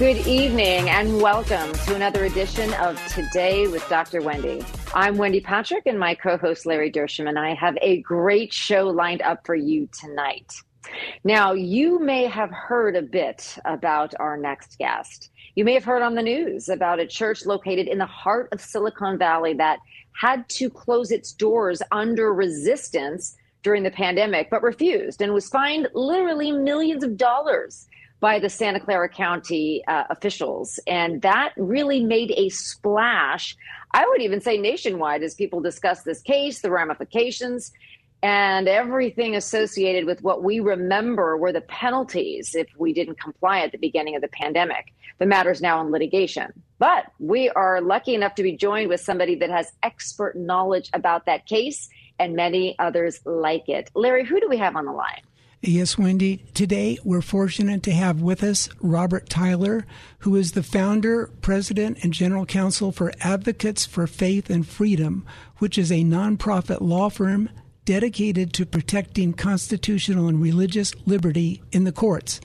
Good evening and welcome to another edition of Today with Dr. Wendy. I'm Wendy Patrick and my co host Larry Dershem, and I have a great show lined up for you tonight. Now, you may have heard a bit about our next guest. You may have heard on the news about a church located in the heart of Silicon Valley that had to close its doors under resistance during the pandemic, but refused and was fined literally millions of dollars by the Santa Clara County uh, officials. And that really made a splash, I would even say nationwide, as people discuss this case, the ramifications, and everything associated with what we remember were the penalties if we didn't comply at the beginning of the pandemic. The matter is now in litigation. But we are lucky enough to be joined with somebody that has expert knowledge about that case and many others like it. Larry, who do we have on the line? Yes, Wendy. Today we're fortunate to have with us Robert Tyler, who is the founder, president, and general counsel for Advocates for Faith and Freedom, which is a nonprofit law firm dedicated to protecting constitutional and religious liberty in the courts.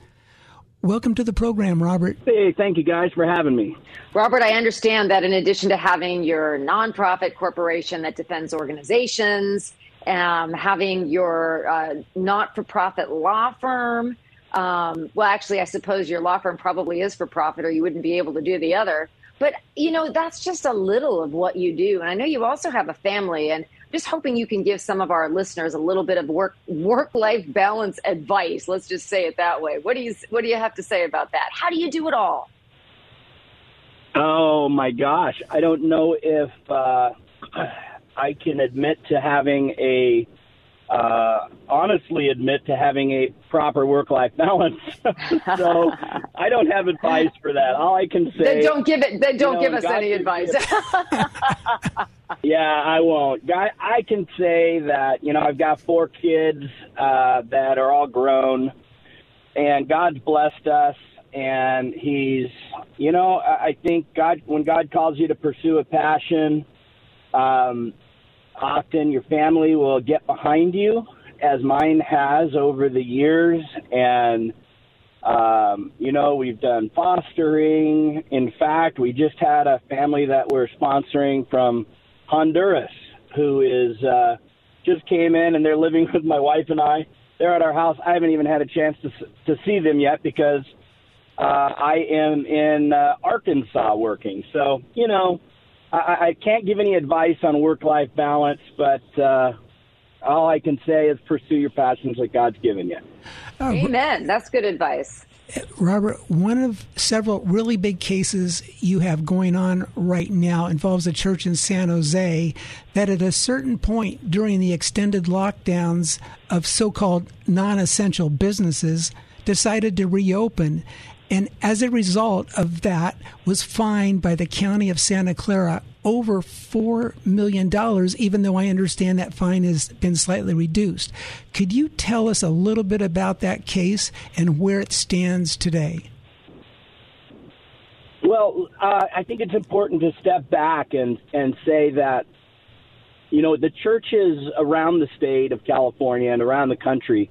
Welcome to the program, Robert. Hey, thank you guys for having me. Robert, I understand that in addition to having your nonprofit corporation that defends organizations, um, having your uh, not for profit law firm. Um, well, actually, I suppose your law firm probably is for profit, or you wouldn't be able to do the other. But, you know, that's just a little of what you do. And I know you also have a family, and just hoping you can give some of our listeners a little bit of work work life balance advice. Let's just say it that way. What do you what do you have to say about that? How do you do it all? Oh my gosh, I don't know if uh, I can admit to having a uh, honestly admit to having a proper work life balance. so I don't have advice for that. All I can say Then don't give it then don't know, give us God any advice. yeah, I won't. I, I can say that you know I've got four kids uh, that are all grown, and God's blessed us. And He's, you know, I I think God, when God calls you to pursue a passion, um, often your family will get behind you, as mine has over the years. And, um, you know, we've done fostering. In fact, we just had a family that we're sponsoring from Honduras who is uh, just came in and they're living with my wife and I. They're at our house. I haven't even had a chance to to see them yet because uh, I am in uh, Arkansas working. So you know, I, I can't give any advice on work life balance, but uh, all I can say is pursue your passions that God's given you. Uh, Amen. That's good advice. Robert, one of several really big cases you have going on right now involves a church in San Jose that at a certain point during the extended lockdowns of so called non essential businesses decided to reopen. And as a result of that, was fined by the county of Santa Clara over $4 million, even though I understand that fine has been slightly reduced. Could you tell us a little bit about that case and where it stands today? Well, uh, I think it's important to step back and, and say that, you know, the churches around the state of California and around the country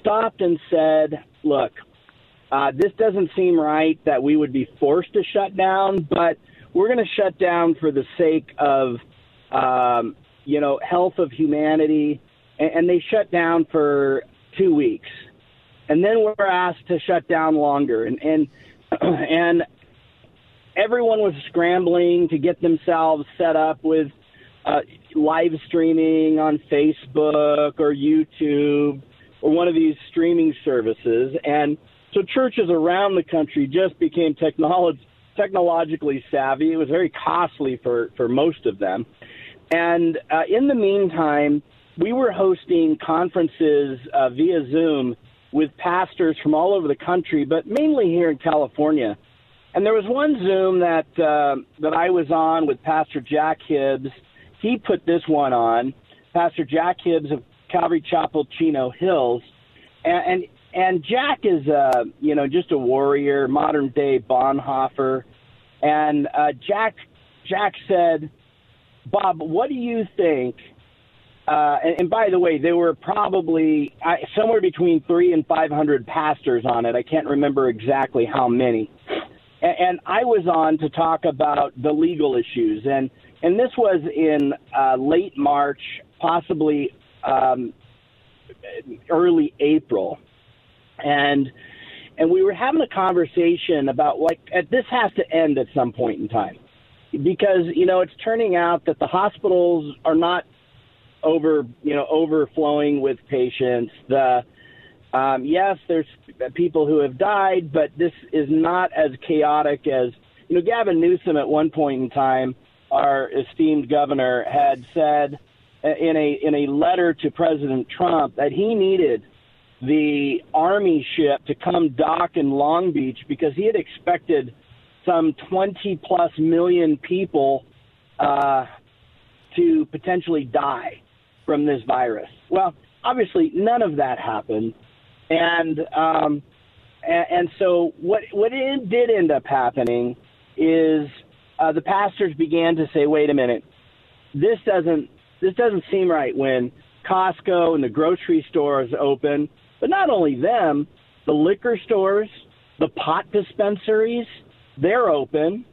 stopped and said, look, uh, this doesn't seem right that we would be forced to shut down, but we're going to shut down for the sake of, um, you know, health of humanity. And, and they shut down for two weeks. And then we're asked to shut down longer. And, and, and everyone was scrambling to get themselves set up with uh, live streaming on Facebook or YouTube or one of these streaming services. And so churches around the country just became technologically savvy. It was very costly for, for most of them. And uh, in the meantime, we were hosting conferences uh, via Zoom with pastors from all over the country, but mainly here in California. And there was one Zoom that uh, that I was on with Pastor Jack Hibbs. He put this one on, Pastor Jack Hibbs of Calvary Chapel, Chino Hills, and and, and Jack is uh, you know just a warrior, modern day Bonhoeffer, and uh, Jack Jack said, Bob, what do you think? Uh, and, and by the way, there were probably uh, somewhere between three and five hundred pastors on it. I can't remember exactly how many and, and I was on to talk about the legal issues, and and this was in uh, late March, possibly um, early April, and and we were having a conversation about like this has to end at some point in time because you know it's turning out that the hospitals are not over you know overflowing with patients the um, yes, there's people who have died, but this is not as chaotic as you know. Gavin Newsom at one point in time, our esteemed governor, had said in a in a letter to President Trump that he needed the army ship to come dock in Long Beach because he had expected some 20 plus million people uh, to potentially die from this virus. Well, obviously, none of that happened and um, and, so what what it did end up happening is uh, the pastors began to say, wait a minute, this doesn't this doesn't seem right when Costco and the grocery stores open, but not only them, the liquor stores, the pot dispensaries, they're open,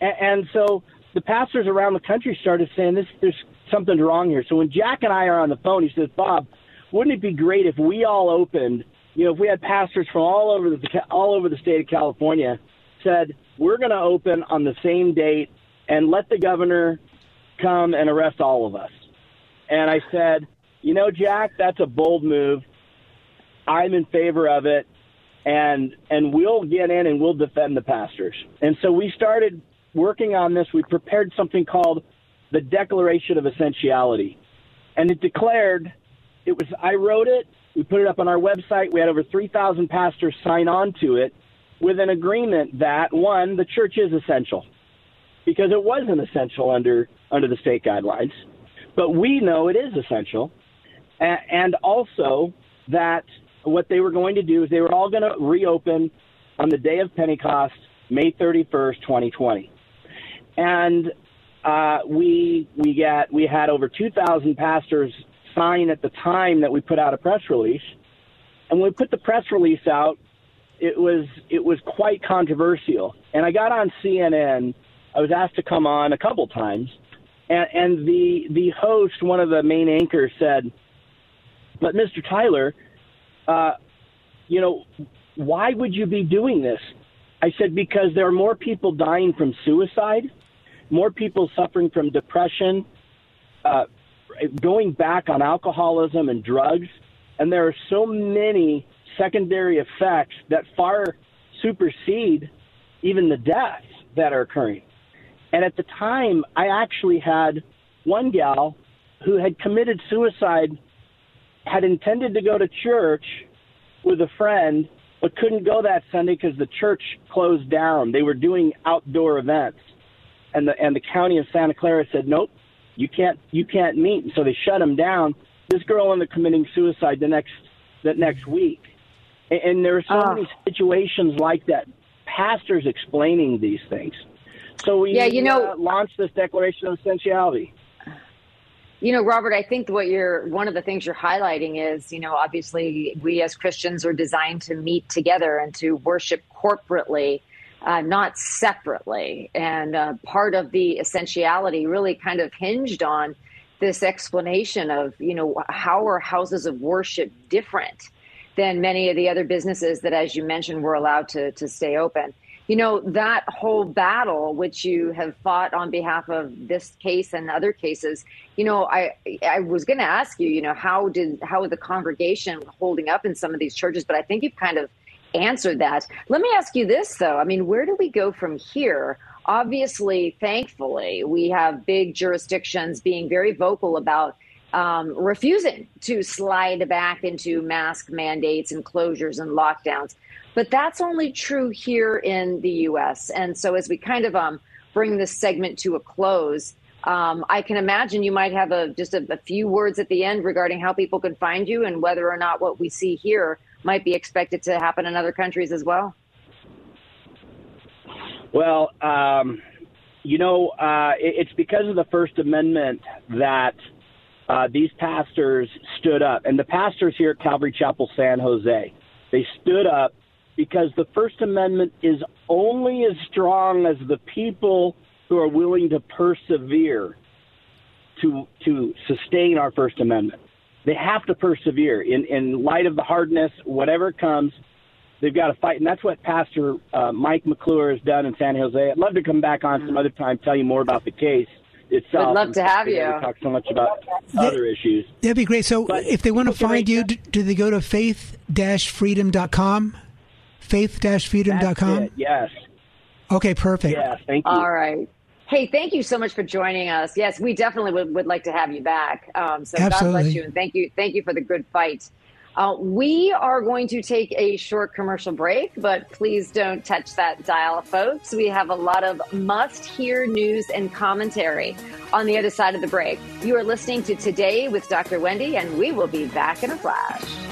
and, and so the pastors around the country started saying this there's something wrong here. So when Jack and I are on the phone, he says, Bob, wouldn't it be great if we all opened you know, if we had pastors from all over the all over the state of California said we're going to open on the same date and let the governor come and arrest all of us. And I said, you know, Jack, that's a bold move. I'm in favor of it, and and we'll get in and we'll defend the pastors. And so we started working on this. We prepared something called the Declaration of Essentiality, and it declared it was I wrote it we put it up on our website. We had over 3,000 pastors sign on to it with an agreement that, one, the church is essential because it wasn't essential under, under the state guidelines. But we know it is essential. And also that what they were going to do is they were all going to reopen on the day of Pentecost, May 31st, 2020. And uh, we we got we had over 2,000 pastors sign at the time that we put out a press release. And when we put the press release out, it was it was quite controversial. And I got on CNN. I was asked to come on a couple times, and, and the the host, one of the main anchors, said, "But Mr. Tyler, uh, you know, why would you be doing this?" I said, "Because there are more people dying from suicide, more people suffering from depression, uh, going back on alcoholism and drugs, and there are so many secondary effects that far supersede even the deaths that are occurring. And at the time, I actually had one gal who had committed suicide, had intended to go to church with a friend, but couldn't go that Sunday because the church closed down. They were doing outdoor events. And the, and the county of Santa Clara said, nope, you can't you can't meet, and so they shut them down. This girl ended up committing suicide the next that next week, and, and there are so uh, many situations like that. Pastors explaining these things. So we yeah, you know, uh, launched this declaration of essentiality. You know, Robert, I think what you're one of the things you're highlighting is, you know, obviously we as Christians are designed to meet together and to worship corporately uh, not separately. And uh, part of the essentiality really kind of hinged on this explanation of, you know, how are houses of worship different than many of the other businesses that, as you mentioned, were allowed to, to stay open. You know, that whole battle, which you have fought on behalf of this case and other cases, you know, I I was going to ask you, you know, how did how the congregation holding up in some of these churches? But I think you've kind of answered that. Let me ask you this, though. I mean, where do we go from here? Obviously, thankfully, we have big jurisdictions being very vocal about um, refusing to slide back into mask mandates and closures and lockdowns. But that's only true here in the U.S. And so, as we kind of um, bring this segment to a close, um, I can imagine you might have a just a, a, few words at the end regarding how people can find you and whether or not what we see here might be expected to happen in other countries as well. Well, um, you know, uh, it, it's because of the First Amendment that uh, these pastors stood up, and the pastors here at Calvary Chapel San Jose, they stood up because the First Amendment is only as strong as the people who are willing to persevere to to sustain our First Amendment. They have to persevere in in light of the hardness, whatever comes. They've got to fight, and that's what Pastor uh, Mike McClure has done in San Jose. I'd love to come back on some other time, tell you more about the case itself. I'd love to have you. We talk so much about other issues. That'd be great. So, but if they want to find you, do they go to faith-freedom.com? faith-freedom.com? Yes. Okay, perfect. Yes, thank you. All right. Hey, thank you so much for joining us. Yes, we definitely would, would like to have you back. Um, so Absolutely. God bless you and thank you. Thank you for the good fight. Uh, we are going to take a short commercial break, but please don't touch that dial, folks. We have a lot of must hear news and commentary on the other side of the break. You are listening to Today with Dr. Wendy, and we will be back in a flash.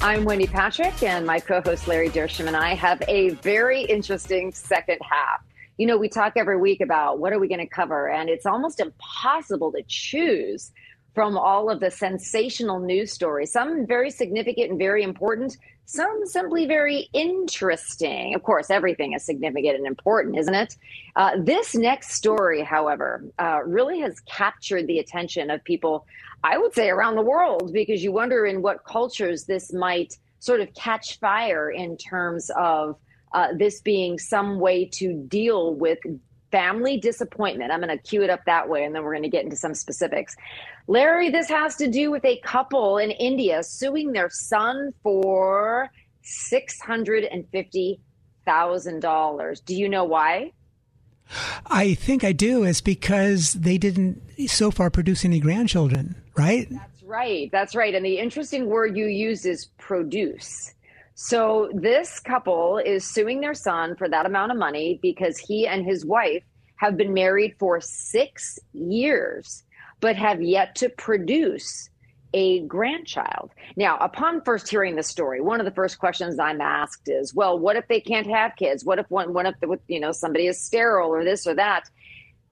I'm Wendy Patrick, and my co host Larry Dershem and I have a very interesting second half. You know, we talk every week about what are we going to cover, and it's almost impossible to choose from all of the sensational news stories. Some very significant and very important, some simply very interesting. Of course, everything is significant and important, isn't it? Uh, this next story, however, uh, really has captured the attention of people I would say around the world, because you wonder in what cultures this might sort of catch fire in terms of uh, this being some way to deal with family disappointment. I'm going to cue it up that way, and then we're going to get into some specifics. Larry, this has to do with a couple in India suing their son for $650,000. Do you know why? I think I do. It's because they didn't so far produce any grandchildren right? That's right. That's right. And the interesting word you use is produce. So this couple is suing their son for that amount of money because he and his wife have been married for six years, but have yet to produce a grandchild. Now, upon first hearing the story, one of the first questions I'm asked is, well, what if they can't have kids? What if one, one if the, you know somebody is sterile or this or that?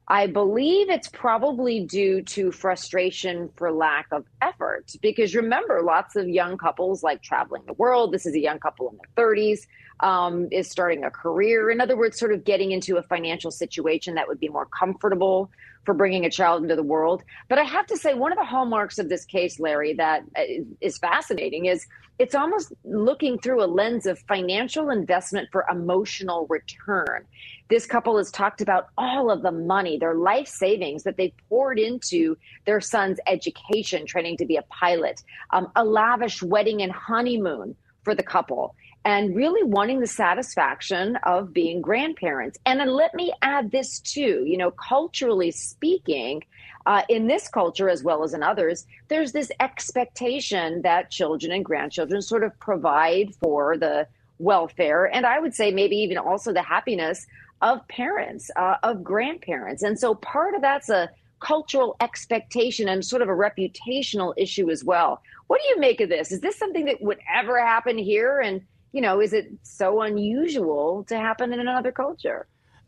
I believe it's probably due to frustration for lack of effort. Because remember, lots of young couples like traveling the world. This is a young couple in their 30s, um, is starting a career. In other words, sort of getting into a financial situation that would be more comfortable for bringing a child into the world. But I have to say, one of the hallmarks of this case, Larry, that uh, fascinating is it's almost looking through a lens of financial investment for emotional return. This couple has talked about all of the money, their life savings that they poured into their son's education, training to be a pilot, um, a lavish wedding and honeymoon for the couple, and really wanting the satisfaction of being grandparents. And then let me add this too, you know, culturally speaking, uh, in this culture as well as in others, there's this expectation that children and grandchildren sort of provide for the welfare and I would say maybe even also the happiness of parents, uh, of grandparents. And so part of that's a cultural expectation and sort of a reputational issue as well. What do you make of this? Is this something that would ever happen here? And, you know, is it so unusual to happen in another culture?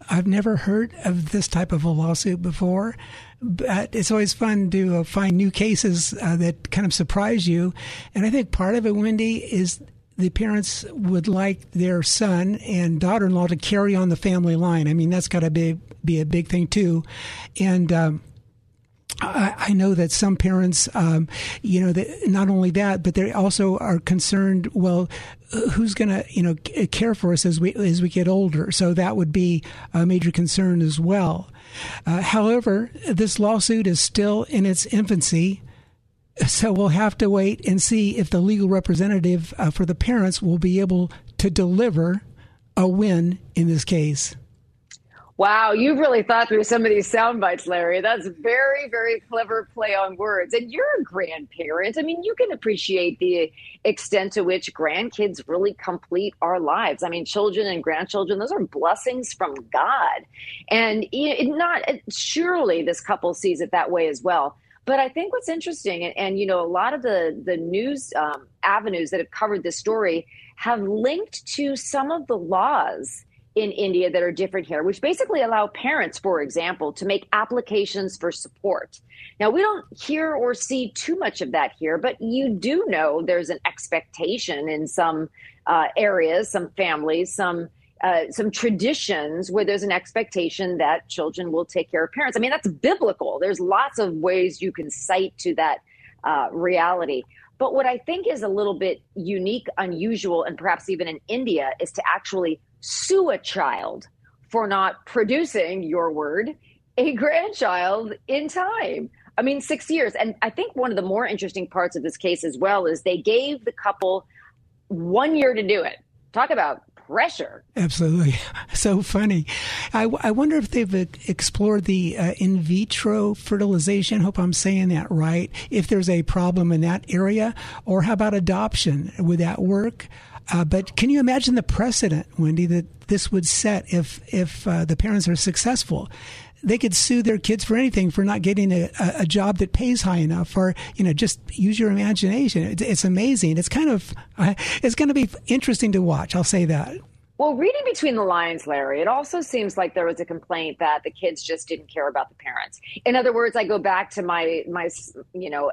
I've never heard of this type of a lawsuit before, but it's always fun to uh, find new cases uh, that kind of surprise you. And I think part of it, Wendy, is the parents would like their son and daughter-in-law to carry on the family line. I mean, that's got to be be a big thing too. And um, I, know that some parents, um, you know, that not only that, but they also are concerned. Well, who's going to, you know, care for us as we as we get older? So that would be a major concern as well. Uh, however, this lawsuit is still in its infancy. So we'll have to wait and see if the legal representative uh, for the parents will be able to deliver a win in this case. Wow, you've really thought through some of these sound bites, Larry. That's very, very clever play on words. And you're a grandparent. I mean, you can appreciate the extent to which grandkids really complete our lives. I mean, children and grandchildren, those are blessings from God. And not surely this couple sees it that way as well. But I think what's interesting, and, and you know, a lot of the the news um, avenues that have covered this story have linked to some of the laws in India that are different here, which basically allow parents, for example, to make applications for support. Now, we don't hear or see too much of that here, but you do know there's an expectation in some uh, areas, some families, some uh, some traditions where there's an expectation that children will take care of parents. I mean, that's biblical. There's lots of ways you can cite to that uh, reality. But what I think is a little bit unique, unusual, and perhaps even in India is to actually sue a child for not producing your word a grandchild in time. I mean, six years. And I think one of the more interesting parts of this case as well is they gave the couple one year to do it. Talk about pressure. Absolutely. So funny. I, I wonder if they've explored the uh, in vitro fertilization. Hope I'm saying that right. If there's a problem in that area, or how about adoption? Would that work? Uh, but can you imagine the precedent, Wendy, that this would set if if uh, the parents are successful? they could sue their kids for anything for not getting a, a job that pays high enough or you know just use your imagination it's, it's amazing it's kind of uh, it's going to be interesting to watch i'll say that well, reading between the lines, Larry, it also seems like there was a complaint that the kids just didn't care about the parents. In other words, I go back to my my you know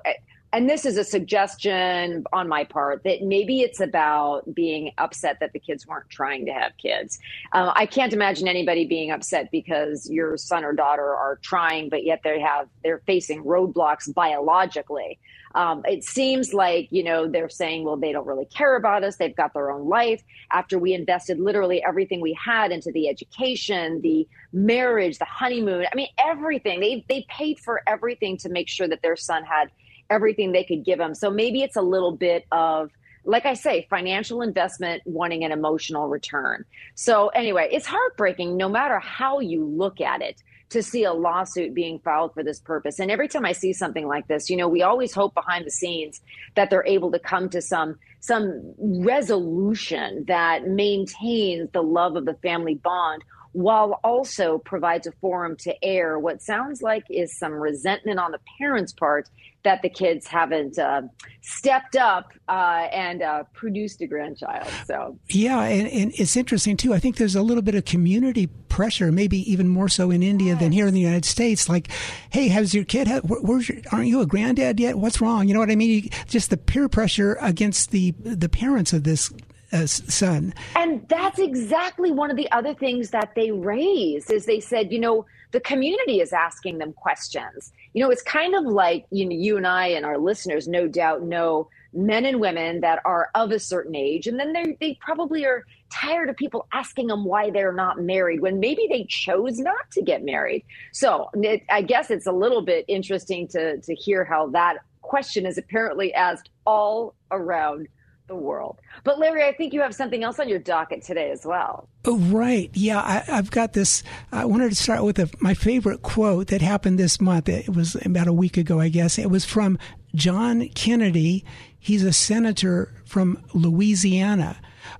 and this is a suggestion on my part that maybe it's about being upset that the kids weren't trying to have kids. Uh, I can't imagine anybody being upset because your son or daughter are trying, but yet they have they're facing roadblocks biologically. Um, it seems like you know they're saying, well, they don't really care about us. They've got their own life. After we invested literally everything we had into the education, the marriage, the honeymoon. I mean, everything. They they paid for everything to make sure that their son had everything they could give them. So maybe it's a little bit of, like I say, financial investment wanting an emotional return. So anyway, it's heartbreaking no matter how you look at it to see a lawsuit being filed for this purpose. And every time I see something like this, you know, we always hope behind the scenes that they're able to come to some some resolution that maintains the love of the family bond while also provides a forum to air what sounds like is some resentment on the parents' part that the kids haven't uh, stepped up uh, and uh, produced a grandchild. So yeah, and, and, it's interesting too. I think there's a little bit of community pressure, maybe even more so in India yes. than here in the United States. Like, hey, has your kid? where's your, aren't you a granddad yet? What's wrong? You know what I mean? Just the peer pressure against the the parents of this uh, son. And that's exactly one of the other things that they raised is they said, you know, the community is asking them questions. You know, it's kind of like you know, you and I and our listeners, no doubt, know men and women that are of a certain age, and then they they probably are tired of people asking them why they're not married when maybe they chose not to get married. So it, I guess it's a little bit interesting to to hear how that question is apparently asked all around the world. But Larry, I think you have something else on your docket today as well. Oh, right. Yeah, I, have got this. I wanted to start with a, my favorite quote that happened this month. It was about a week ago, I guess. It was from John Kennedy. He's a senator from Louisiana.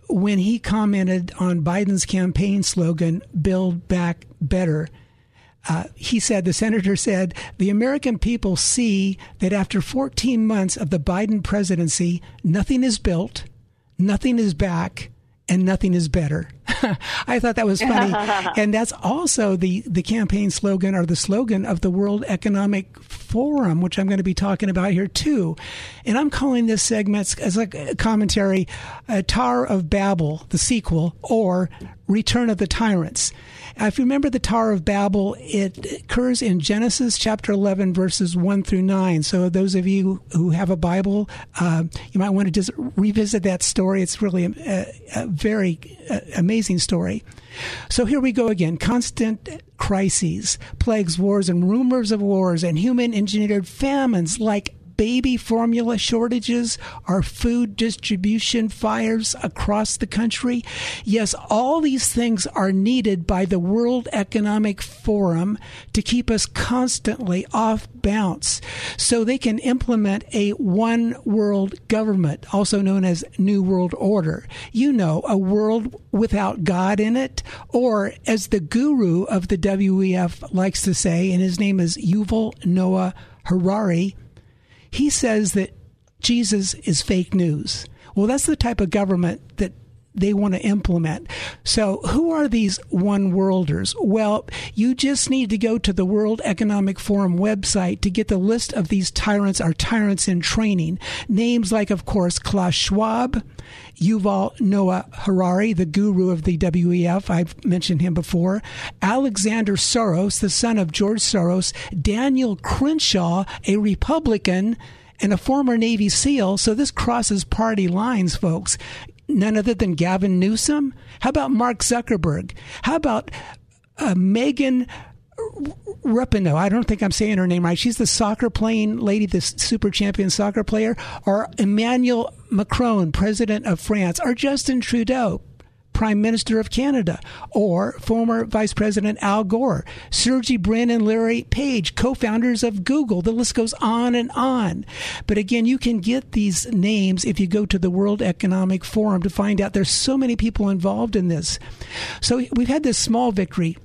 when he commented on Biden's campaign slogan, Build Back Better. Uh, he said, the senator said, the American people see that after 14 months of the Biden presidency, nothing is built, nothing is back, and nothing is better. I thought that was funny. and that's also the, the campaign slogan or the slogan of the World Economic Forum, which I'm going to be talking about here too. And I'm calling this segment as a commentary, uh, Tower of Babel, the sequel, or Return of the Tyrants. If you remember the Tower of Babel, it occurs in Genesis chapter 11, verses 1 through 9. So, those of you who have a Bible, uh, you might want to just revisit that story. It's really a, a very amazing story. So, here we go again constant crises, plagues, wars, and rumors of wars, and human engineered famines like baby formula shortages, our food distribution fires across the country. Yes, all these things are needed by the World Economic Forum to keep us constantly off bounce so they can implement a one world government, also known as New World Order. You know, a world without God in it, or as the guru of the WEF likes to say, and his name is Yuval Noah Harari, he says that Jesus is fake news. Well, that's the type of government that they want to implement. So, who are these one worlders? Well, you just need to go to the World Economic Forum website to get the list of these tyrants are tyrants in training. Names like, of course, Klaus Schwab, Yuval Noah Harari, the guru of the WEF. I've mentioned him before. Alexander Soros, the son of George Soros. Daniel Crenshaw, a Republican and a former Navy SEAL. So this crosses party lines, folks. None other than Gavin Newsom. How about Mark Zuckerberg? How about uh, Megan Rapinoe, I don't think I'm saying her name right. She's the soccer playing lady, the super champion soccer player, or Emmanuel Macron, president of France, or Justin Trudeau, Prime Minister of Canada, or former Vice President Al Gore, Sergey Brin and Larry Page, co founders of Google. The list goes on and on. But again, you can get these names if you go to the World Economic Forum to find out there's so many people involved in this. So we've had this small victory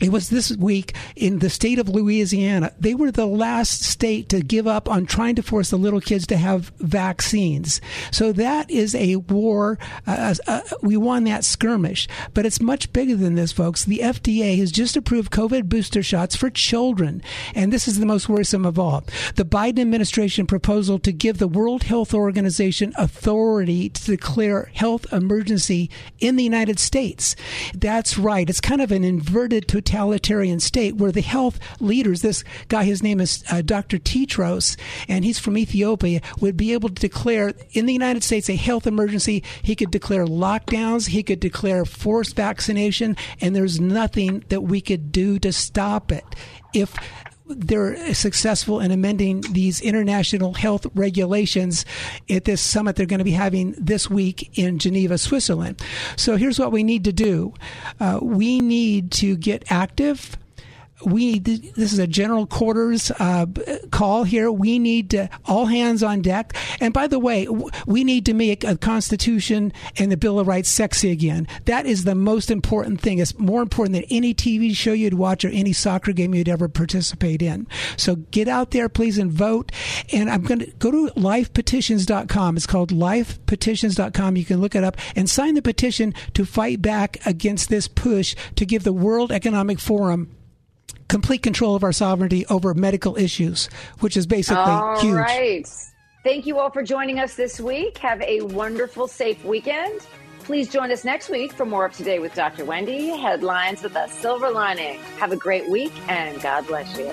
it was this week in the state of Louisiana. They were the last state to give up on trying to force the little kids to have vaccines. So that is a war. Uh, uh, we won that skirmish, but it's much bigger than this, folks. The FDA has just approved COVID booster shots for children, and this is the most worrisome of all. The Biden administration proposal to give the World Health Organization authority to declare health emergency in the United States. That's right. It's kind of an inverted totalitarian state where the health leaders, this guy, his name is uh, Dr. Tedros, and he's from Ethiopia, would be able to declare in the United States a health emergency. He could declare lockdowns, he could declare forced vaccination, and there's nothing that we could do to stop it. If they're successful in amending these international health regulations at this summit they're going to be having this week in Geneva, Switzerland. So here's what we need to do uh, we need to get active we need this is a general quarters uh, call here. We need to, all hands on deck. And by the way, we need to make a constitution and the Bill of Rights sexy again. That is the most important thing. It's more important than any TV show you'd watch or any soccer game you'd ever participate in. So get out there, please, and vote. And I'm going to go to lifepetitions.com. It's called lifepetitions.com. You can look it up and sign the petition to fight back against this push to give the World Economic Forum complete control of our sovereignty over medical issues, which is basically all huge. Right. Thank you all for joining us this week. Have a wonderful, safe weekend. Please join us next week for more Up to Date with Dr. Wendy, headlines with a silver lining. Have a great week and God bless you.